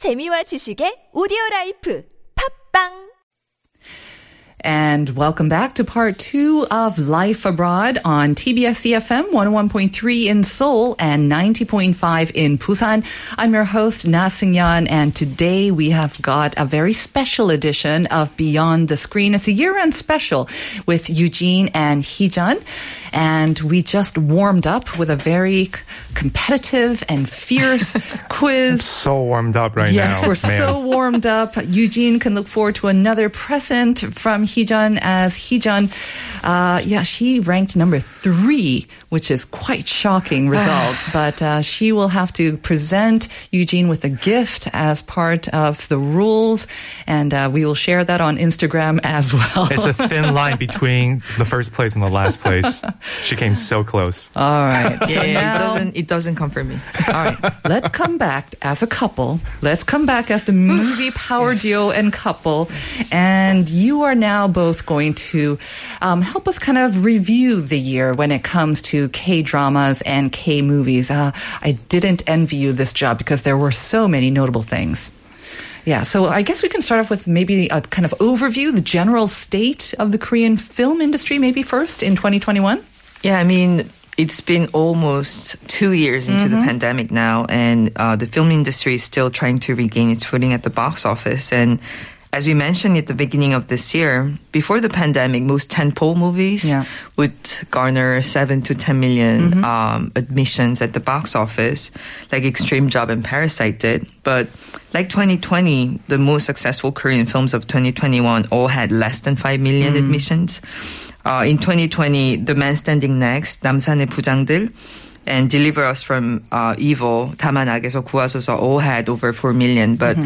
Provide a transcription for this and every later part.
재미와 지식의 오디오 라이프 팝빵 And welcome back to part two of Life Abroad on TBS EFM 101.3 in Seoul and 90.5 in Busan. I'm your host, Na Seung-yeon, and today we have got a very special edition of Beyond the Screen. It's a year-end special with Eugene and Heejun. And we just warmed up with a very c- competitive and fierce quiz. so warmed up right yes, now. we're man. so warmed up. Eugene can look forward to another present from Heejun as Heejun, uh, yeah, she ranked number three, which is quite shocking results. but uh, she will have to present Eugene with a gift as part of the rules, and uh, we will share that on Instagram as well. It's a thin line between the first place and the last place. She came so close. All right. So Yeah, now, it doesn't it doesn't come from me. All right, let's come back as a couple. Let's come back as the movie power duo and couple. And you are now both going to um, help us kind of review the year when it comes to K dramas and K movies. Uh, I didn't envy you this job because there were so many notable things. Yeah, so I guess we can start off with maybe a kind of overview, the general state of the Korean film industry, maybe first in 2021. Yeah, I mean, it's been almost two years into Mm-hmm. the pandemic now, and uh, the film industry is still trying to regain its footing at the box office. And as we mentioned at the beginning of this year, before the pandemic, most tentpole movies Yeah. would garner seven to ten million, um, admissions at the box office, like Extreme Job and Parasite did. But like 2020, the most successful Korean films of 2021 all had less than five million admissions Uh, in 2020, The Man Standing Next, 남산의 부장들, and Deliver Us from uh, Evil, 다만 악에서 구하소서 all had over 4 million. But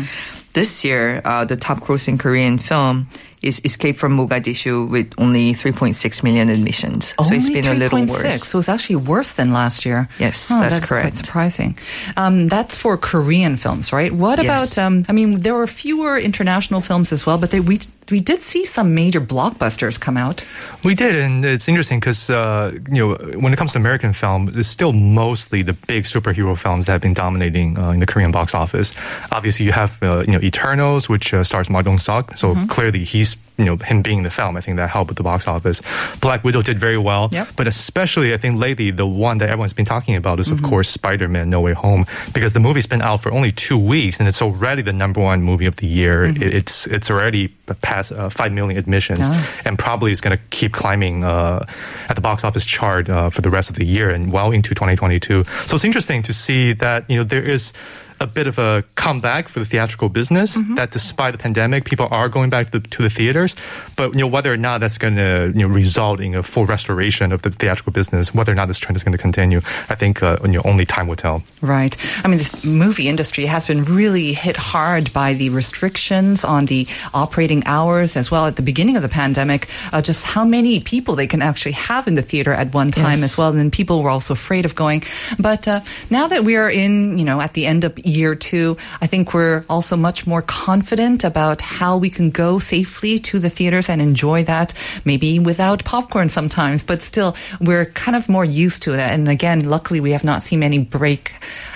this year, uh, the top grossing Korean film is Escape from Mogadishu with only 3.6 million admissions. so it's Only been a little 3.6, worse. So it's actually worse than last year. Yes, Oh, that's quite correct. surprising. Um, that's for Korean films, right? What Yes. about? Um, I mean, there were fewer international films as well, but they, we we did see some major blockbusters come out. We did, and it's interesting because uh, you know when it comes to American film, it's still mostly the big superhero films that have been dominating uh, in the Korean box office. Obviously, you have uh, you know Eternals, which uh, stars Ma Dong-seok clearly he's you know him being in the film. I think that helped with the box office. Black Widow did very well, Yep. but especially I think lately the one that everyone's been talking about is of course Spider-Man: No Way Home because the movie's been out for only two weeks and it's already the number one movie of the year. It, it's it's already past uh, five million admissions Ah. and probably is going to keep climbing uh, at the box office chart uh, for the rest of the year and well into 2022. So it's interesting to see that you know there is a bit of a comeback for the theatrical business. Mm-hmm. That despite the pandemic, people are going back to the, to the theaters. But you know whether or not that's going to you know result in a full restoration of the theatrical business, whether or not this trend is going to continue, I think uh, you know only time will tell. Right. I mean, the movie industry has been really hit hard by the restrictions on the operating hours as well at the beginning of the pandemic. Uh, just how many people they can actually have in the theater at one time Yes. as well. And then people were also afraid of going. But uh, now that we are in, you know, at the end of year two, I think we're also much more confident about how we can go safely to the theaters and enjoy that, maybe without popcorn sometimes, but still we're kind of more used to that. And again, luckily we have not seen many break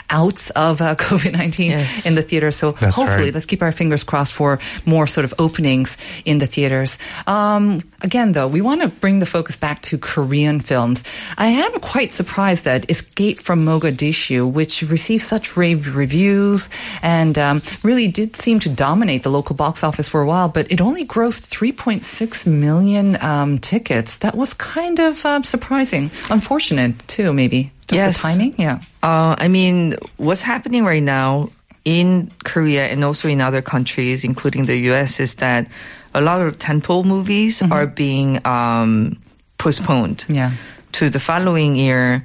outs of uh, COVID-19 Yes. in the theater. So That's hopefully right. let's keep our fingers crossed for more sort of openings in the theaters. Um, again, though, we want to bring the focus back to Korean films. I am quite surprised that Escape from Mogadishu, which received such rave reviews and um, really did seem to dominate the local box office for a while, but it only grossed 3.6 million um, tickets. That was kind of um, surprising. Unfortunate, too, maybe. Just Yes. the timing? Yeah. Uh, I mean, what's happening right now in Korea and also in other countries, including the US, is that a lot of tentpole movies are being um, postponed Yeah. to the following year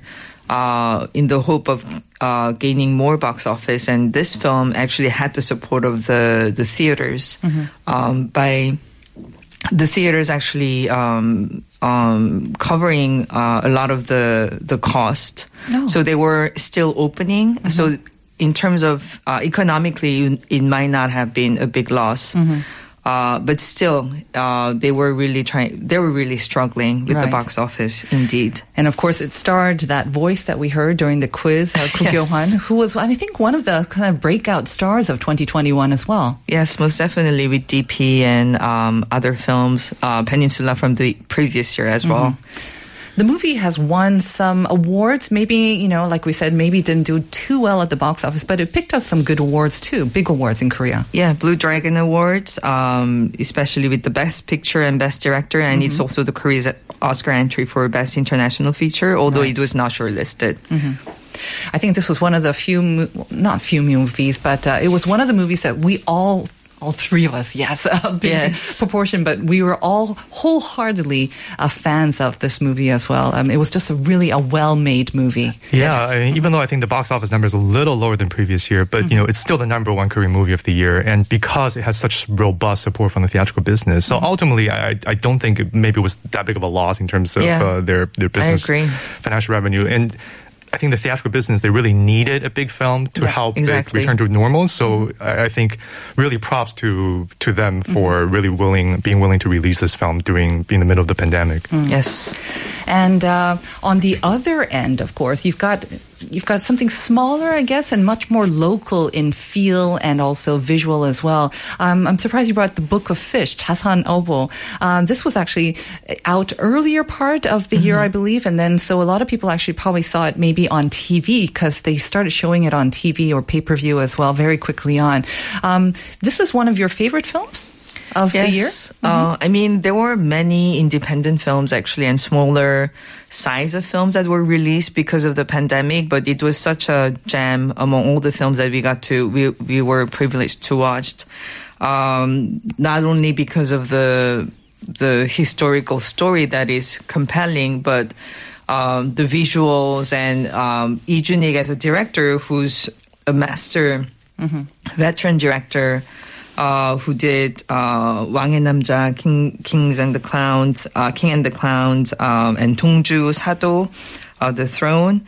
uh, in the hope of uh, gaining more box office. And this film actually had the support of the, the theaters um, by the theaters actually um, um, covering uh, a lot of the the cost. Oh. So they were still opening. So in terms of uh, economically, it might not have been a big loss. Uh, but still, uh, they were really trying. They were really struggling with Right. the box office. Indeed. And of course, it starred that voice that we heard during the quiz, uh, Koo Yes. Who was, I think, one of the kind of breakout stars of 2021 as well. Yes, most definitely with DP and um, other films, uh, Peninsula from the previous year as well. The movie has won some awards. Maybe, you know, like we said, maybe didn't do too well at the box office, but it picked up some good awards too, big awards in Korea. Yeah, Blue Dragon Awards, um, especially with the Best Picture and Best Director, and it's also the Korea's Oscar entry for Best International Feature, although it was not shortlisted. I think this was one of the few, not few movies, but uh, it was one of the movies that we all, all three of us, yes, a big Yes. proportion, but we were all wholeheartedly uh, fans of this movie as well. Um, it was just a really a well-made movie. Yeah, I mean, even though I think the box office number is a little lower than previous year, but you know it's still the number one Korean movie of the year, and because it has such robust support from the theatrical business, so ultimately I, I don't think it maybe it was that big of a loss in terms of Yeah. uh, their their business agree. financial revenue and. I think the theatrical business, they really needed a big film to Yeah, help exactly. it return to normal. So mm-hmm. I, I think really props to to them mm-hmm. for really willing, being willing to release this film during in the middle of the pandemic. Mm. Yes. And uh, on the other end, of course, you've got you've got something smaller, I guess, and much more local in feel and also visual as well. Um, I'm surprised you brought the Book of Fish, Jasaneobo. Um, this was actually out earlier part of the year, I believe, and then so a lot of people actually probably saw it maybe on TV because they started showing it on TV or pay per view as well very quickly on. Um, this is one of your favorite films of the year. Uh, I mean, there were many independent films actually and smaller size of films that were released because of the pandemic, but it was such a gem among all the films that we got to, we, we were privileged to watch. Um, not only because of the, the historical story that is compelling, but um, the visuals and um, Lee Joon-ik as a director who's a master veteran director uh, who did uh, 왕의 남자, King, Kings and the Clowns, uh, King and the Clowns, um, and 동주 사도, uh, The Throne.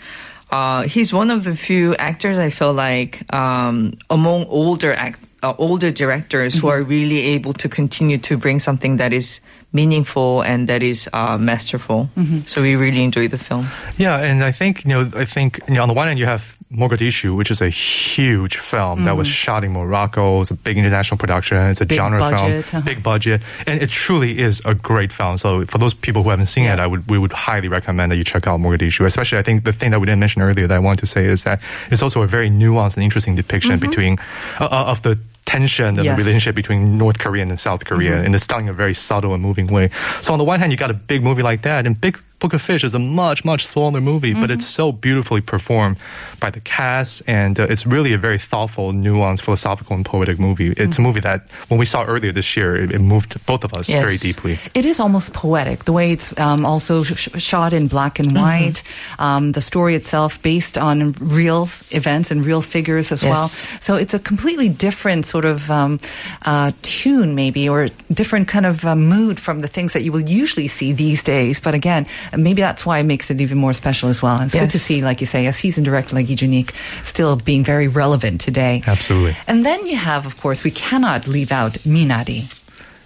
Uh, he's one of the few actors I feel like um, among older act, uh, older directors who are really able to continue to bring something that is meaningful and that is uh, masterful. So we really enjoy the film. Yeah, and I think you know, I think you know, on the one hand, you have Mogadishu, which is a huge film that was shot in Morocco. It's a big international production. It's a Big genre budget, film, uh-huh. big budget, and it truly is a great film. So for those people who haven't seen it, I would we would highly recommend that you check out Mogadishu. Especially, I think the thing that we didn't mention earlier that I wanted to say is that it's also a very nuanced and interesting depiction between uh, uh, of the tension Mm-hmm. Yes. Mm-hmm. the relationship between North Korea and South Korea, and it's done in a very subtle and moving way. So on the one hand, you got a big movie like that, and Big Book of Fish is a much much smaller movie, but Mm-hmm. it's so beautifully performed by the cast, and uh, it's really a very thoughtful, nuanced, philosophical, and poetic movie. It's Mm-hmm. a movie that when we saw earlier this year, it, it moved both of us Yes. very deeply. It is almost poetic, the way it's um, also sh- sh- shot in black and Mm-hmm. white. Um, the story itself based on real f- events and real figures as well. So it's a completely different sort of um, uh, tune, maybe, or different kind of uh, mood from the things that you will usually see these days. But again, maybe that's why it makes it even more special as well. And it's good to see, like you say, a seasoned director like Lee Joon-ik still being very relevant today. Absolutely. And then you have, of course, we cannot leave out Minari.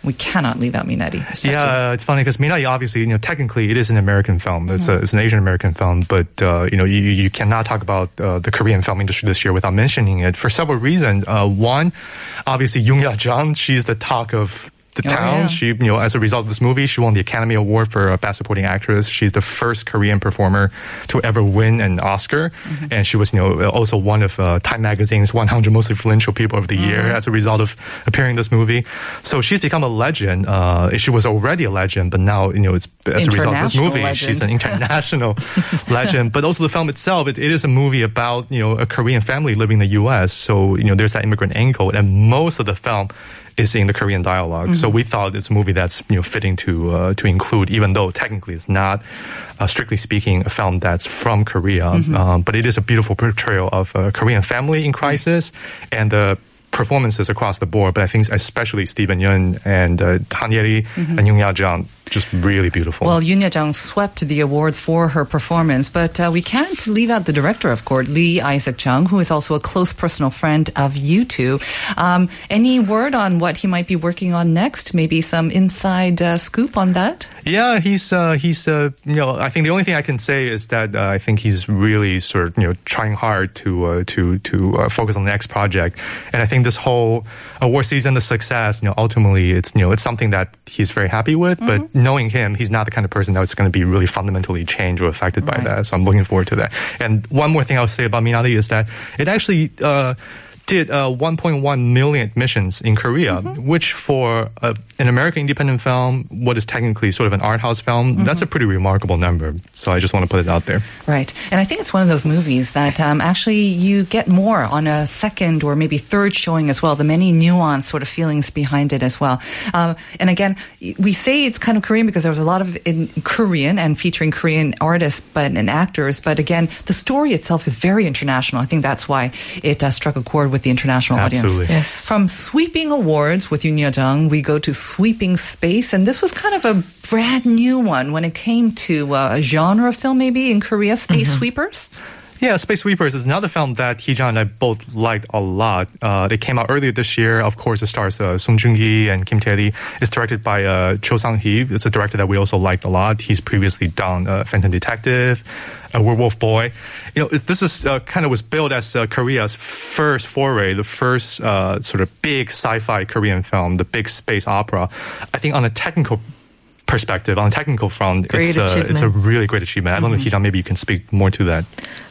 We cannot leave out Minari. especially- Yeah, it's funny because Minari obviously, you know, technically it is an American film. It's a, it's an Asian American film, but uh, you know, you, you cannot talk about uh, the Korean film industry this year without mentioning it for several reasons. Uh, one, obviously, Youn Yuh-jung, she's the talk of the Oh, town. yeah. She, you know, as a result of this movie, she won the Academy Award for uh, Best Supporting Actress. She's the first Korean performer to ever win an Oscar, Mm-hmm. and she was, you know, also one of uh, Time Magazine's 100 most influential people of the year Mm-hmm. as a result of appearing in this movie. So she's become a legend. Uh, she was already a legend, but now, you know, it's as a result of this movie, she's an international legend. But also the film itself, it, it is a movie about, you know, a Korean family living in the U.S. So, you know, there's that immigrant angle, and most of the film is in the Korean dialog So we thought it's a movie that's you know fitting to uh, to include, even though technically it's not, uh, strictly speaking, a film that's from Korea. Um, but it is a beautiful portrayal of a Korean family in crisis and the performances across the board. But I think especially Steven Yeun and uh, Han Yeri and Youn Yuh-jung just really beautiful. Well, Yoon Jung swept the awards for her performance, but uh, we can't leave out the director, of course, Lee Isaac Chung, who is also a close personal friend of you two. Um, any word on what he might be working on next? Maybe some inside uh, scoop on that? Yeah, he's uh, he's uh, you know I think the only thing I can say is that uh, I think he's really sort of you know trying hard to uh, to to uh, focus on the next project, and I think this whole award season, the success, you know, ultimately it's you know it's something that he's very happy with. But knowing him, he's not the kind of person that's going to be really fundamentally changed or affected by Right. that. So I'm looking forward to that. And one more thing I'll say about Minari is that it actually. Did uh, 1.1 million admissions in Korea, which for uh, an American independent film, what is technically sort of an art house film, that's a pretty remarkable number. So I just want to put it out there. Right. And I think it's one of those movies that um, actually you get more on a second or maybe third showing as well, the many nuanced sort of feelings behind it as well. Um, and again, we say it's kind of Korean because there was a lot of in Korean and featuring Korean artists but and actors. But again, the story itself is very international. I think that's why it uh, struck a chord with the international Absolutely. audience. Yes. From sweeping awards with Yoon Jung, we go to sweeping space, and this was kind of a brand new one when it came to uh, a genre film, maybe in Korea, Space Sweepers. Yeah, Space Sweepers is another film that Heejun and I both liked a lot. Uh, it came out earlier this year. Of course, it stars uh, Song Joong-ki and Kim Tae-ri. It's directed by uh, Jo Sung-hee. It's a director that we also liked a lot. He's previously done uh, Phantom Detective, uh, Werewolf Boy. You know, this is uh, kind of was billed as uh, Korea's first foray, the first uh, sort of big sci-fi Korean film, the big space opera. I think on a technical perspective, on a technical front, Great it's, uh, it's a really great achievement. I don't know, Heejun, maybe you can speak more to that.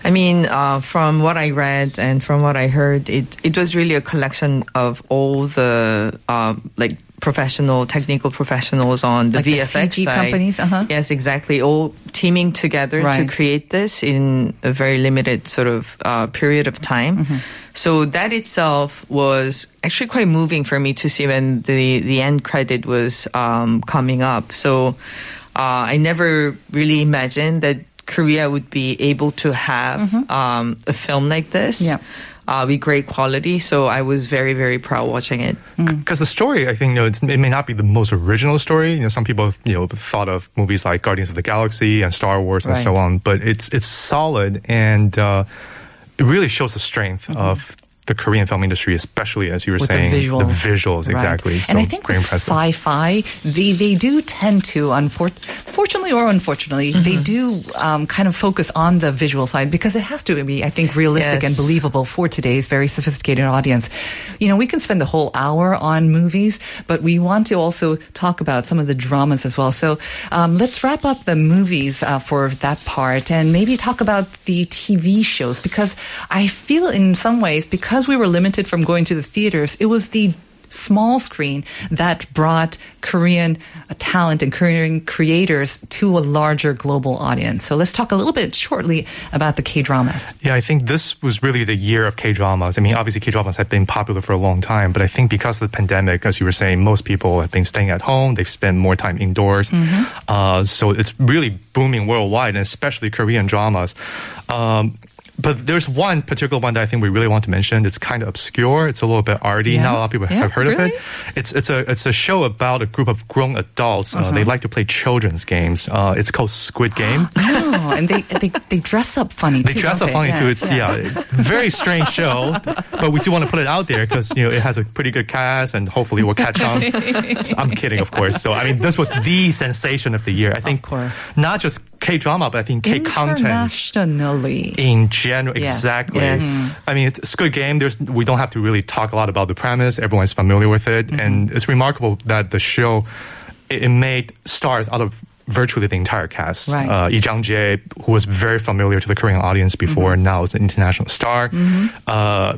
I mean, uh, from what I read and from what I heard, it it was really a collection of all the um, like professional, technical professionals on the Like the VFX CG side. companies, uh-huh. Yes, exactly. All teaming together Right. to create this in a very limited sort of uh, period of time. Mm-hmm. So that itself was actually quite moving for me to see when the the end credit was um, coming up. So uh, I never really imagined that Korea would be able to have um, a film like this. Mm-hmm. Yeah. Uh, with great quality, so I was very, very proud watching it. Because the story, I think, you know, it's, it may not be the most original story. You know, some people, you know, thought of movies like Guardians of the Galaxy and Star Wars and so on, but it's it's solid and uh, it really shows the strength of the Korean film industry, especially as you were with saying, the visuals. visuals, Right. exactly. And So I think very with impressive. sci-fi, they they do tend to, unfor- fortunately or unfortunately, they Mm-hmm. do um, kind of focus on the visual side because it has to be, I think, realistic and believable for today's very sophisticated audience. You know, we can spend the whole hour on movies, but we want to also talk about some of the dramas as well. So um, let's wrap up the movies uh, for that part and maybe talk about the TV shows because I feel in some ways because we were limited from going to the theaters, it was the small screen that brought Korean uh, talent and Korean creators to a larger global audience. So let's talk a little bit shortly about the K dramas. Yeah, I think this was really the year of K dramas. I mean, obviously K dramas have been popular for a long time, but I think because of the pandemic, as you were saying, most people have been staying at home. They've spent more time indoors. Uh, so it's really booming worldwide, and especially Korean dramas. Um, but there's one particular one that I think we really want to mention. It's kind of obscure. It's a little bit arty. Yeah. Not a lot of people Yeah, have heard really? of it. It's it's a it's a show about a group of grown adults. Uh, they like to play children's games. Uh, it's called Squid Game. Oh, and they, they they dress up funny They too. dress up funny too. It's yes. yeah, very strange show, but we do want to put it out there because you know it has a pretty good cast and hopefully we'll catch on. So I'm kidding, of course. So I mean, this was the sensation of the year. I think not just K drama, but I think K content Internationally. in general. Yes. Exactly. Yes. I mean, it's good Game. There's we don't have to really talk a lot about the premise. Everyone's familiar with it, Mm-hmm. and it's remarkable that the show it made stars out of virtually the entire cast. Right. Uh, Lee Jung-jae, who was very familiar to the Korean audience before, Mm-hmm. now is an international star. Uh,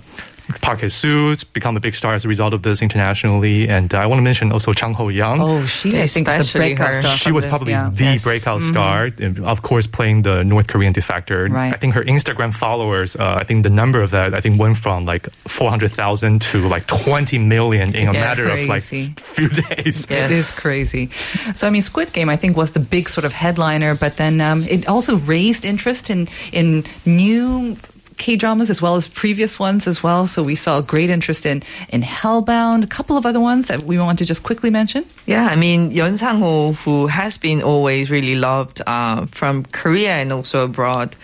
Park Hae-soo's become a big star as a result of this internationally, and uh, I want to mention also Jung Ho-yeon. Oh, she I think is the Especially breakout star. She from was this, probably yeah. the Yes. breakout star, and of course, playing the North Korean defector. Right. I think her Instagram followers, uh, I think the number of that, I think went from like 400,000 to like 20 million in a It's matter of like crazy. few days. It is crazy. So I mean, Squid Game I think was the big sort of headliner, but then um, it also raised interest in in new K dramas as well as previous ones as well. So we saw great interest in in Hellbound, a couple of other ones that we want to just quickly mention. Yeah, I mean Yeon Sang-ho, who has been always really loved uh, from Korea and also abroad.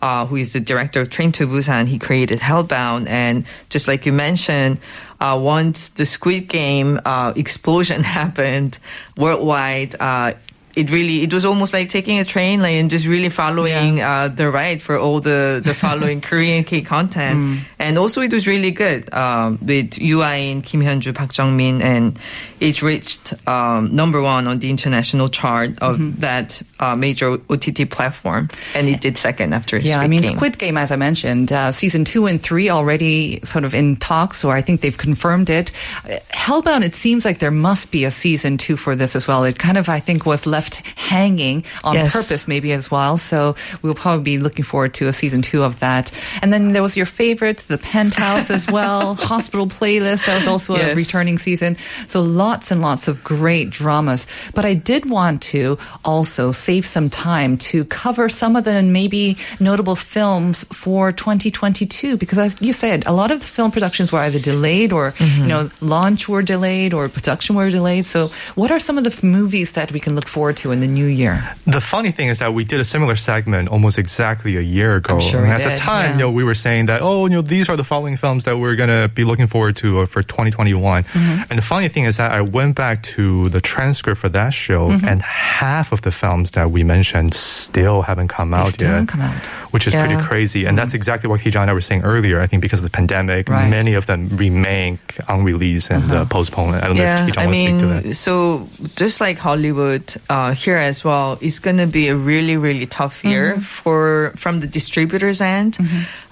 Uh, who is the director of Train to Busan? He created Hellbound, and just like you mentioned, uh, once the Squid Game uh, explosion happened worldwide, uh, it really it was almost like taking a train like, and just really following uh, the ride for all the the following Korean K content, and also it was really good um, with In, Kim Hyunju, Park Jung Min, and it reached um, number one on the international chart of that uh, major OTT platform, and it did second after Yeah, I mean, Game. Squid Game, as I mentioned, uh, season two and three already sort of in talks, or I think they've confirmed it. Hellbound, it seems like there must be a season two for this as well. It kind of, I think, was left hanging on Yes. purpose, maybe as well. So we'll probably be looking forward to a season two of that. And then there was your favorite, The Penthouse as well, Hospital Playlist. That was also a returning season. So lots and lots of great dramas. But I did want to also save some time to cover some of the maybe notable films for 2022 because as you said, a lot of the film productions were either delayed or, you mm-hmm. know, launch were delayed or production were delayed. So what are some of the movies that we can look forward to in the new year? The funny thing is that we did a similar segment almost exactly a year ago. Sure And at the time, yeah. you know, we were saying that, oh, you know, these are the following films that we're going to be looking forward to uh, for 2021. Mm-hmm. And the funny thing is that I went back to the transcript for that show, Mm-hmm. and half of the films that we mentioned still haven't come out still yet. haven't come out. Which is pretty crazy. And that's exactly what Heejun and I were saying earlier. I think because of the pandemic, Mm-hmm. Right. many of them remain unreleased and uh, postponed. I don't know if Heejun I wants to speak to that. so just like Hollywood uh, here as well, it's going to be a really, really tough year Mm-hmm. for from the distributors' end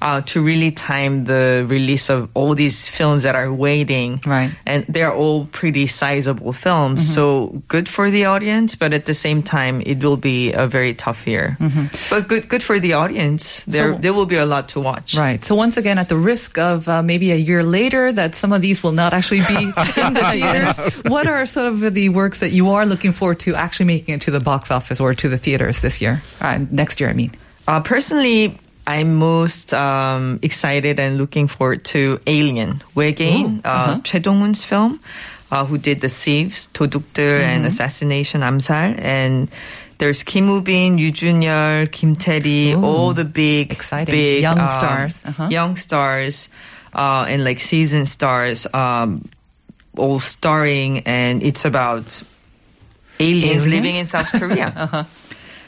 uh, to really time the release of all these films that are waiting. Right. and they're all pretty sizable films. Mm-hmm. So good for the audience, but at the same time, it will be a very tough year. But good, good for the audience. There, Mm-hmm. So- there will be a lot to watch. Right. So once again, at the risk of uh, maybe a year later that some of these will not actually be in the theaters, what are sort of the works that you are looking forward to actually making it to the box office or to the theaters this year? Uh, next year, I mean. Uh, personally, I'm most um, excited and looking forward to Alien, Wegain, uh, uh-huh. Choi Dong-hoon's film, uh, who did The Thieves, 도둑들, mm-hmm. and Assassination, 암살, and there's Kim Woo-bin, Yoo Jun-yeol, Kim Tae-ri, all the big, Exciting. big young um, stars, uh-huh. young stars, uh, and like season stars, um, all starring, and it's about aliens, aliens? living in South Korea. uh-huh.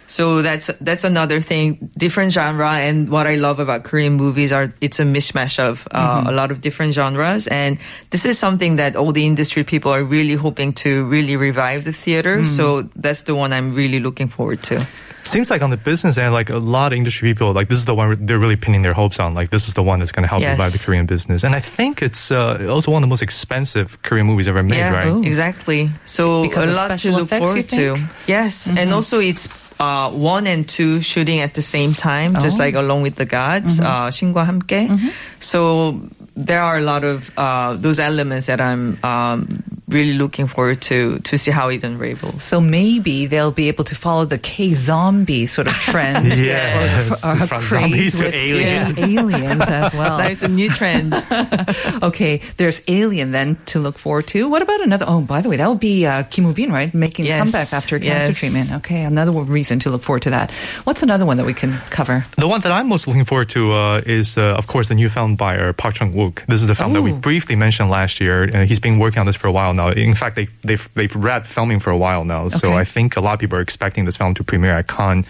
So that's that's another thing, different genre. And what I love about Korean movies are it's a mishmash of uh, a lot of different genres. And this is something that all the industry people are really hoping to really revive the theater. So that's the one I'm really looking forward to. Seems like on the business end, like a lot of industry people, like this is the one they're really pinning their hopes on. Like this is the one that's going to help Yes. revive the Korean business. And I think it's uh, also one of the most expensive Korean movies ever made, yeah, right? Ooh. exactly. So Because a lot to look effects, forward to. think? Yes, and also it's uh, one and two shooting at the same time, just Oh. like Along with the Gods, uh, 신과 함께. So there are a lot of uh, those elements that I'm um, really looking forward to to see how it unravels. So maybe they'll be able to follow the K zombie sort of trend. Yes. Or, or From zombies to with aliens. aliens as well. That is a new trend. Okay, there's Alien then to look forward to. What about another? Oh, by the way, that would be uh, Kim Woo-bin, right? Making a Yes, comeback after cancer yes. treatment. Okay, another reason to look forward to that. What's another one that we can cover? The one that I'm most looking forward to uh, is, uh, of course, the new film by Park Chan-wook. This is the film that we briefly mentioned last year. Uh, he's been working on this for a while now. In fact, they, they've they've wrapped filming for a while now. So Okay. I think a lot of people are expecting this film to premiere at Cannes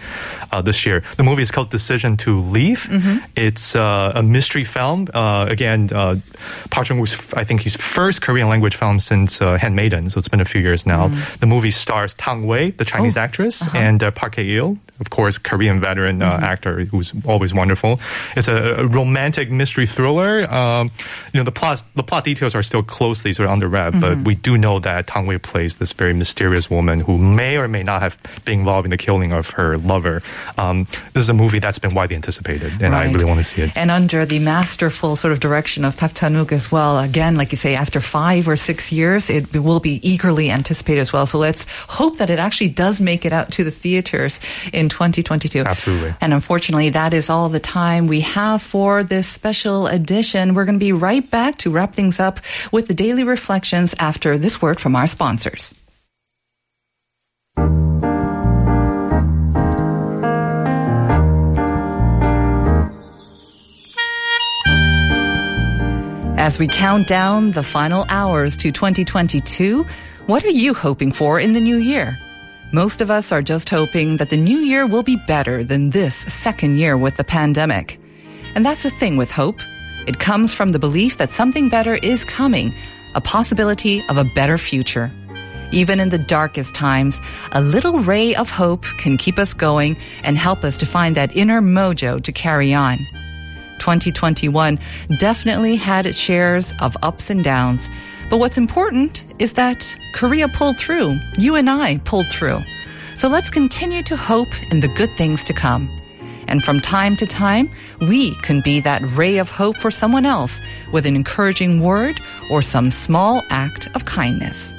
uh, this year. The movie is called Decision to Leave. It's uh, a mystery film. Uh, again, uh, Park Chan-wook's I think his first Korean language film since uh, Handmaiden. So it's been a few years now. The movie stars Tang Wei, the Chinese actress, and uh, Park Hae-il, of course, Korean veteran uh, actor who's always wonderful. It's a, a romantic mystery thriller. Um, you know, the plot the plot details are still closely sort of under wrap, but we do know that Tang Wei plays this very mysterious woman who may or may not have been involved in the killing of her lover. Um, this is a movie that's been widely anticipated, and I really want to see it. And under the masterful sort of direction of Park Chan-wook as well. Again, like you say, after five or six years, it will be eagerly anticipated as well. So let's hope that it actually does make it out to the theaters in 2022. Absolutely. And unfortunately, that is all the time we have for this special edition. We're going to be right back to wrap things up with the daily reflections after this word from our sponsors. As we count down the final hours to 2022, what are you hoping for in the new year? Most of us are just hoping that the new year will be better than this second year with the pandemic. And that's the thing with hope. It comes from the belief that something better is coming, a possibility of a better future. Even in the darkest times, a little ray of hope can keep us going and help us to find that inner mojo to carry on. 2021 definitely had its shares of ups and downs. But what's important is that Korea pulled through. You and I pulled through. So let's continue to hope in the good things to come. And from time to time, we can be that ray of hope for someone else with an encouraging word or some small act of kindness.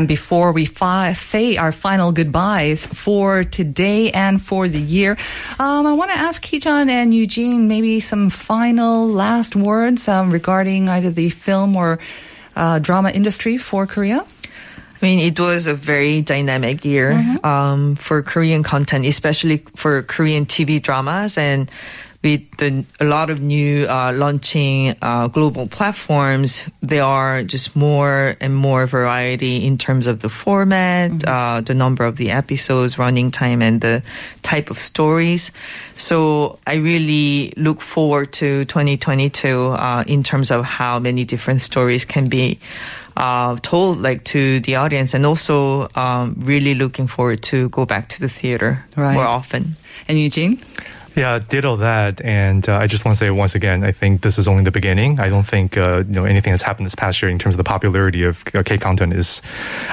And before we fi- say our final goodbyes for today and for the year, um, I want to ask Heejun and Eugene maybe some final last words um, regarding either the film or uh, drama industry for Korea. I mean, it was a very dynamic year um, for Korean content, especially for Korean TV dramas, and with the, a lot of new uh, launching uh, global platforms, there are just more and more variety in terms of the format, uh, the number of the episodes, running time, and the type of stories. So I really look forward to 2022 uh, in terms of how many different stories can be uh, told like to the audience and also um, really looking forward to go back to the theater Right. more often. And Eugene? Yeah, ditto that. And uh, I just want to say once again, I think this is only the beginning. I don't think uh, you know anything that's happened this past year in terms of the popularity of uh, K content is.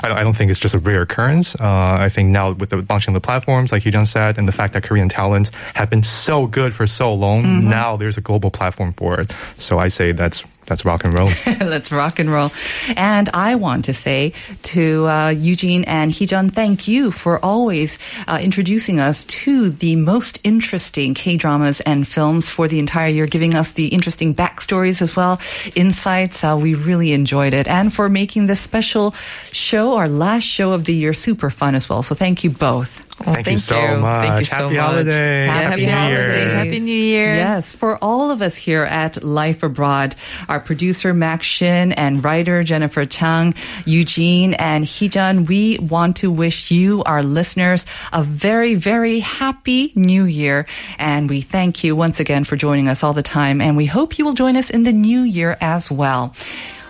I don't, I don't think it's just a rare occurrence. Uh, I think now with the launching of the platforms, like Hyun said, and the fact that Korean talents have been so good for so long, now there's a global platform for it. So I say that's that's rock and roll. Let's rock and roll. And I want to say to uh, Eugene and Heejun, thank you for always uh, introducing us to the most interesting K dramas and films for the entire year, giving us the interesting backstories as well, insights. Uh, we really enjoyed it. And for making this special show, our last show of the year, super fun as well. So thank you both. Oh, Thank you so much. Thank you so Happy much. holidays. Happy happy New Year. holidays. Happy New Year. Yes, for all of us here at Life Abroad, our producer Max Shin and writer Jennifer Chang, Eugene and Heejun, we want to wish you, our listeners, a very, very happy new year. And we thank you once again for joining us all the time. And we hope you will join us in the new year as well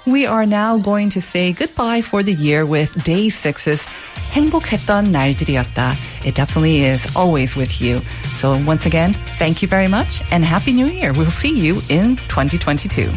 We are now going to say goodbye for the year with day six's 행복했던 날들이었다. It definitely is always with you. So once again, thank you very much and Happy New Year. We'll see you in 2022.